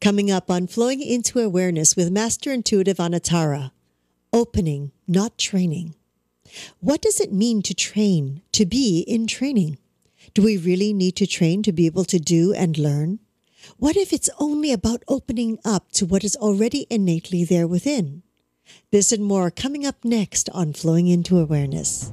Coming up on Flowing into Awareness with Master Intuitive Anatara Opening, not training. What does it mean to train, to be in training? Do we really need to train to be able to do and learn? What if it's only about opening up to what is already innately there within? This and more coming up next on Flowing into Awareness.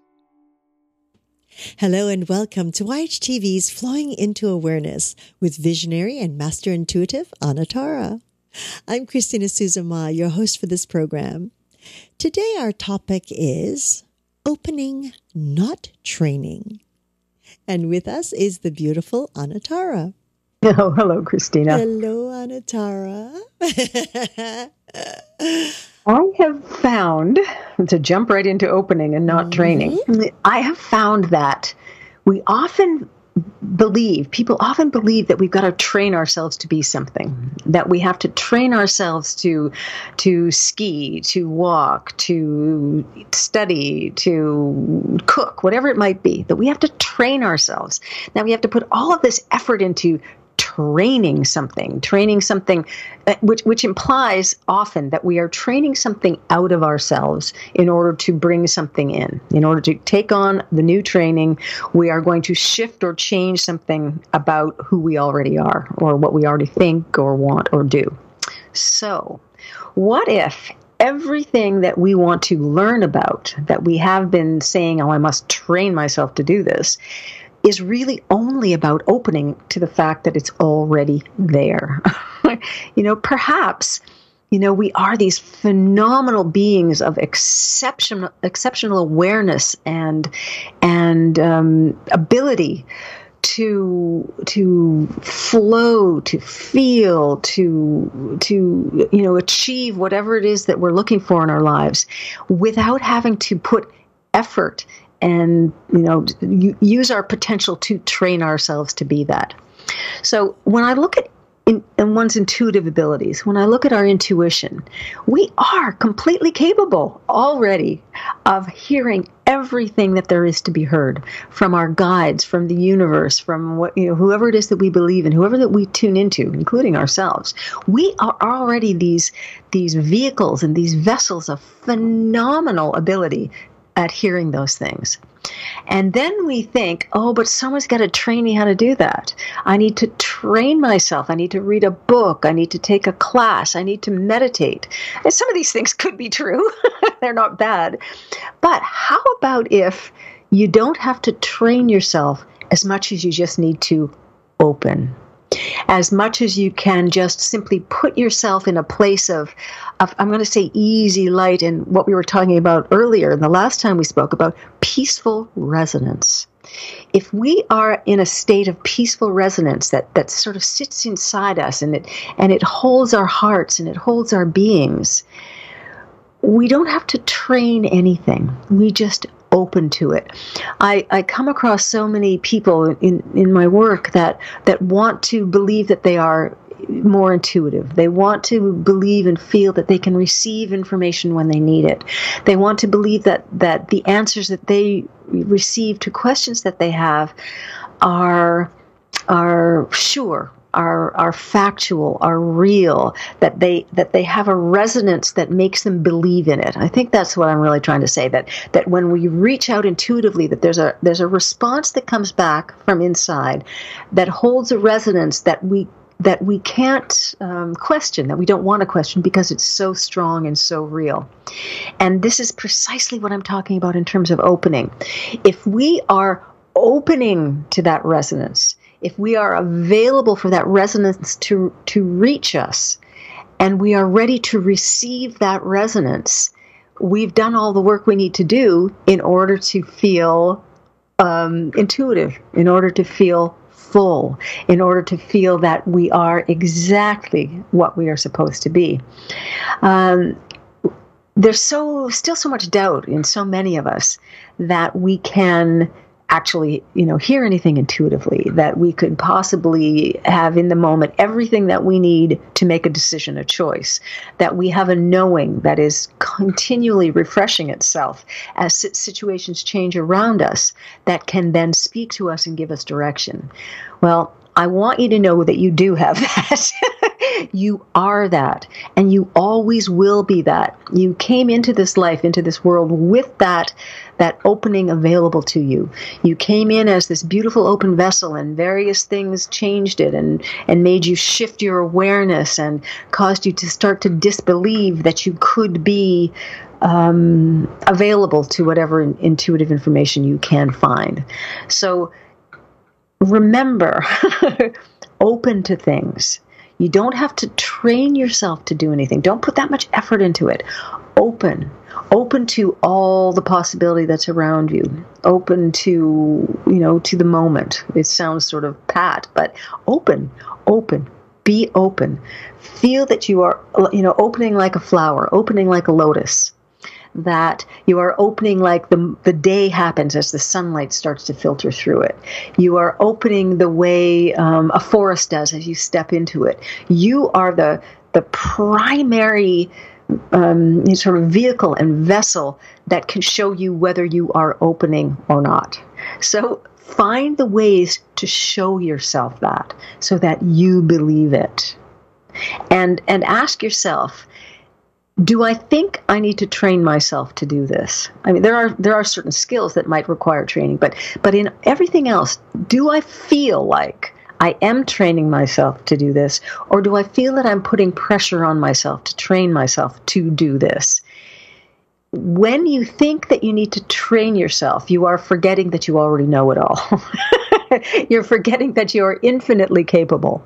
Hello and welcome to YHTV's Flowing into Awareness with visionary and master intuitive Anatara. I'm Christina Suzuma, your host for this program. Today our topic is opening, not training. And with us is the beautiful Anatara. Oh, hello, Christina. Hello, Anatara. I have found, to jump right into opening and not mm-hmm. training, I have found that we often believe, people often believe that we've got to train ourselves to be something, that we have to train ourselves to, to ski, to walk, to study, to cook, whatever it might be, that we have to train ourselves. Now we have to put all of this effort into training something, training something, uh, which which implies often that we are training something out of ourselves in order to bring something in. In order to take on the new training, we are going to shift or change something about who we already are, or what we already think, or want, or do. So, what if everything that we want to learn about, that we have been saying, oh, I must train myself to do this, is really only about opening to the fact that it's already there. you know, perhaps you know we are these phenomenal beings of exceptional exceptional awareness and and um, ability to to flow to feel to to you know achieve whatever it is that we're looking for in our lives without having to put effort and you know use our potential to train ourselves to be that. So when i look at in, in, one's intuitive abilities when i look at our intuition we are completely capable already of hearing everything that there is to be heard from our guides from the universe from what you know whoever it is that we believe in whoever that we tune into including ourselves. We are already these these vehicles and these vessels of phenomenal ability at hearing those things. And then we think, oh, but someone's got to train me how to do that. I need to train myself. I need to read a book. I need to take a class. I need to meditate. And some of these things could be true, they're not bad. But how about if you don't have to train yourself as much as you just need to open? As much as you can just simply put yourself in a place of, of I'm going to say easy, light, and what we were talking about earlier, and the last time we spoke about peaceful resonance. If we are in a state of peaceful resonance that, that sort of sits inside us and it and it holds our hearts and it holds our beings, we don't have to train anything. We just open to it. I, I come across so many people in, in my work that, that want to believe that they are more intuitive. They want to believe and feel that they can receive information when they need it. They want to believe that, that the answers that they receive to questions that they have are are sure are are factual, are real, that they that they have a resonance that makes them believe in it. I think that's what I'm really trying to say. That that when we reach out intuitively, that there's a there's a response that comes back from inside that holds a resonance that we that we can't um, question, that we don't want to question because it's so strong and so real. And this is precisely what I'm talking about in terms of opening. If we are opening to that resonance, if we are available for that resonance to, to reach us and we are ready to receive that resonance, we've done all the work we need to do in order to feel um, intuitive, in order to feel full, in order to feel that we are exactly what we are supposed to be. Um, there's so still so much doubt in so many of us that we can actually, you know, hear anything intuitively, that we could possibly have in the moment everything that we need to make a decision, a choice, that we have a knowing that is continually refreshing itself as situations change around us that can then speak to us and give us direction. Well, I want you to know that you do have that. you are that. And you always will be that. You came into this life, into this world with that that opening available to you. You came in as this beautiful open vessel and various things changed it and, and made you shift your awareness and caused you to start to disbelieve that you could be um, available to whatever intuitive information you can find. So remember, open to things. You don't have to train yourself to do anything. Don't put that much effort into it. Open. Open to all the possibility that's around you. Open to, you know, to the moment. It sounds sort of pat, but open, open. Be open. Feel that you are, you know, opening like a flower, opening like a lotus that you are opening like the, the day happens as the sunlight starts to filter through it. You are opening the way um, a forest does as you step into it. You are the, the primary um, sort of vehicle and vessel that can show you whether you are opening or not. So find the ways to show yourself that so that you believe it. And and ask yourself, do I think I need to train myself to do this? I mean, there are there are certain skills that might require training, but but in everything else, do I feel like I am training myself to do this, or do I feel that I'm putting pressure on myself to train myself to do this? When you think that you need to train yourself, you are forgetting that you already know it all. You're forgetting that you are infinitely capable.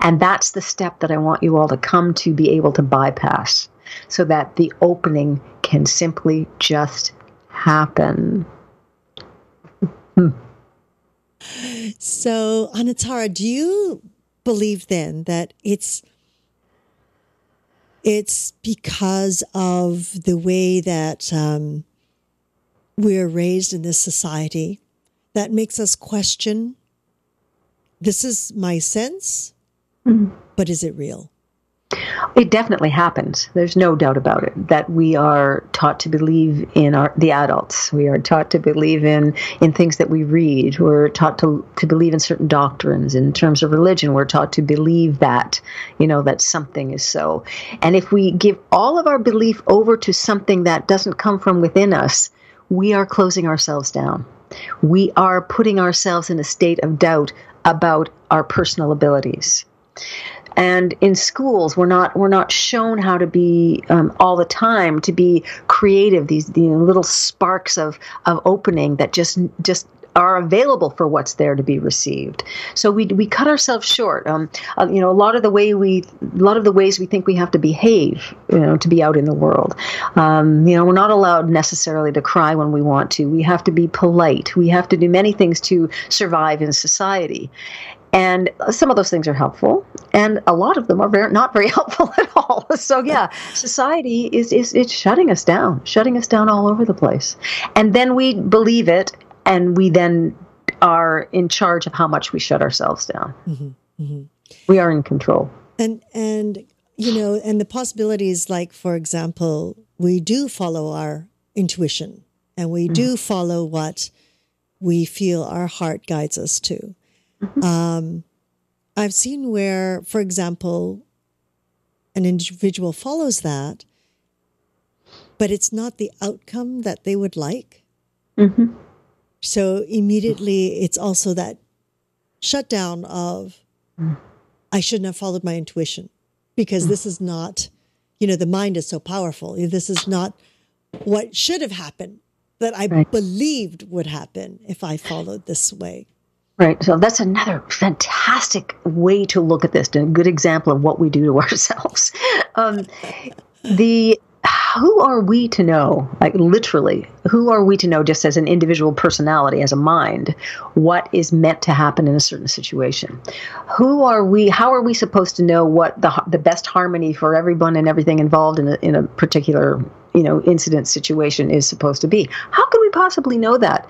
And that's the step that I want you all to come to be able to bypass so that the opening can simply just happen. so, Anatara, do you believe then that it's it's because of the way that um, we're raised in this society that makes us question this is my sense, mm-hmm. but is it real? It definitely happens. There's no doubt about it that we are taught to believe in our the adults. We are taught to believe in in things that we read. We're taught to to believe in certain doctrines. In terms of religion, we're taught to believe that you know that something is so. And if we give all of our belief over to something that doesn't come from within us, we are closing ourselves down. We are putting ourselves in a state of doubt about our personal abilities and in schools we're not we're not shown how to be um, all the time to be creative these you little sparks of of opening that just just are available for what's there to be received. So we we cut ourselves short. Um, uh, you know, a lot of the way we, a lot of the ways we think we have to behave, you know, to be out in the world. Um, you know, we're not allowed necessarily to cry when we want to. We have to be polite. We have to do many things to survive in society. And some of those things are helpful, and a lot of them are very, not very helpful at all. So yeah, society is is it's shutting us down, shutting us down all over the place, and then we believe it, and we then are in charge of how much we shut ourselves down. Mm-hmm, mm-hmm. We are in control. And and you know, and the possibilities, like for example, we do follow our intuition, and we mm-hmm. do follow what we feel our heart guides us to. Mm-hmm. Um, I've seen where, for example, an individual follows that, but it's not the outcome that they would like. Mm-hmm. So immediately it's also that shutdown of. I shouldn't have followed my intuition because this is not, you know, the mind is so powerful. This is not what should have happened that I right. believed would happen if I followed this way. Right. So that's another fantastic way to look at this, a good example of what we do to ourselves. Um, the who are we to know, like literally, who are we to know just as an individual personality, as a mind, what is meant to happen in a certain situation? Who are we, how are we supposed to know what the, the best harmony for everyone and everything involved in a, in a particular you know incident situation is supposed to be how can possibly know that.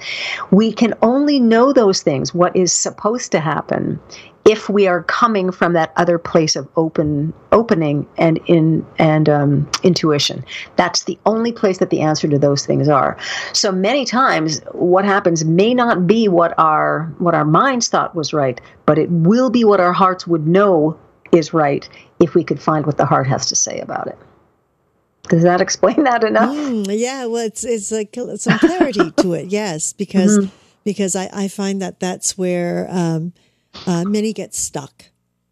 We can only know those things what is supposed to happen if we are coming from that other place of open opening and in and um, intuition. That's the only place that the answer to those things are. So many times what happens may not be what our what our minds thought was right but it will be what our hearts would know is right if we could find what the heart has to say about it does that explain that enough mm, yeah well it's it's like some clarity to it yes because mm-hmm. because I, I find that that's where um, uh, many get stuck.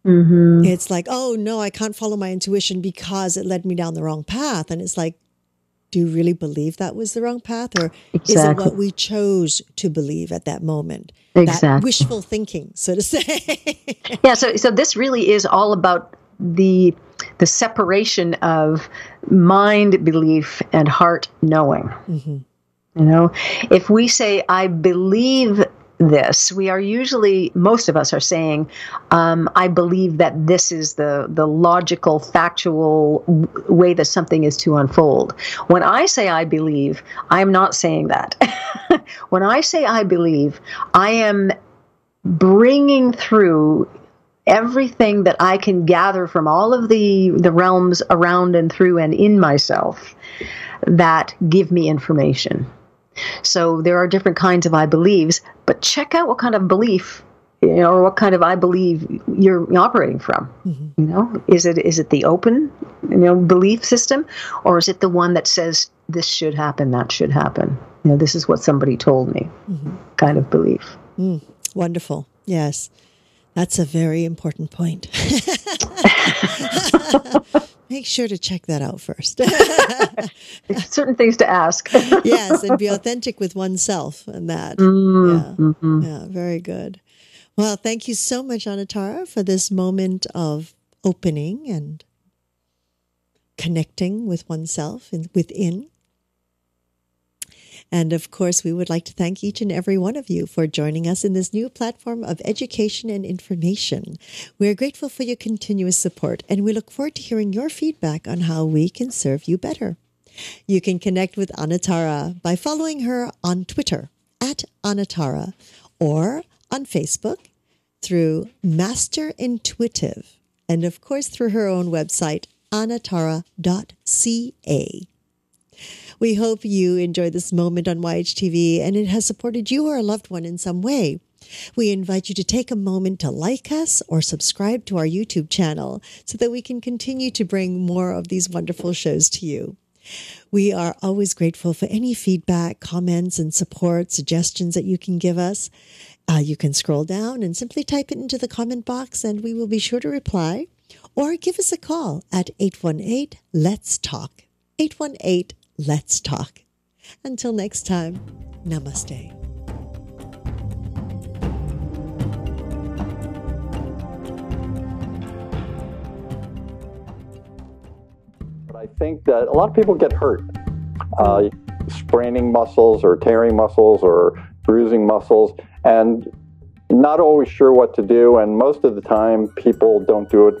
Mm-hmm. It's like, oh no, I can't follow my intuition because it led me down the wrong path. And it's like, do you really believe that was the wrong path, or exactly. is it what we chose to believe at that moment? Exactly. That wishful thinking, so to say. yeah. So, so this really is all about the the separation of mind belief and heart knowing. Mm-hmm. You know, if we say I believe this. We are usually, most of us are saying, um, I believe that this is the, the logical, factual way that something is to unfold. When I say I believe, I'm not saying that. when I say I believe, I am bringing through everything that I can gather from all of the, the realms around and through and in myself that give me information. So there are different kinds of I believes, but check out what kind of belief you know, or what kind of I believe you're operating from. Mm-hmm. You know, is it is it the open, you know, belief system, or is it the one that says this should happen, that should happen? You know, this is what somebody told me, mm-hmm. kind of belief. Mm, wonderful. Yes, that's a very important point. Make sure to check that out first. Certain things to ask. yes, and be authentic with oneself and that. Mm, yeah. Mm-hmm. yeah, very good. Well, thank you so much, Anatara, for this moment of opening and connecting with oneself and within. And of course, we would like to thank each and every one of you for joining us in this new platform of education and information. We are grateful for your continuous support and we look forward to hearing your feedback on how we can serve you better. You can connect with Anatara by following her on Twitter at Anatara or on Facebook through Master Intuitive and of course through her own website anatara.ca. We hope you enjoy this moment on YHTV and it has supported you or a loved one in some way. We invite you to take a moment to like us or subscribe to our YouTube channel so that we can continue to bring more of these wonderful shows to you. We are always grateful for any feedback, comments, and support, suggestions that you can give us. Uh, you can scroll down and simply type it into the comment box, and we will be sure to reply. Or give us a call at 818 Let's Talk. 818 Let's talk. Until next time, namaste. But I think that a lot of people get hurt. Uh, spraining muscles or tearing muscles or bruising muscles and not always sure what to do and most of the time people don't do it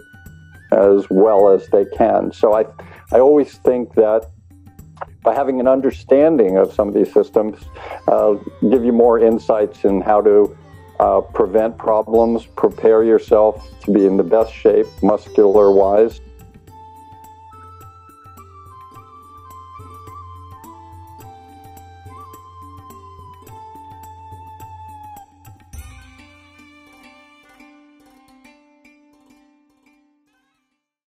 as well as they can so i i always think that by having an understanding of some of these systems, uh, give you more insights in how to uh, prevent problems, prepare yourself to be in the best shape muscular wise.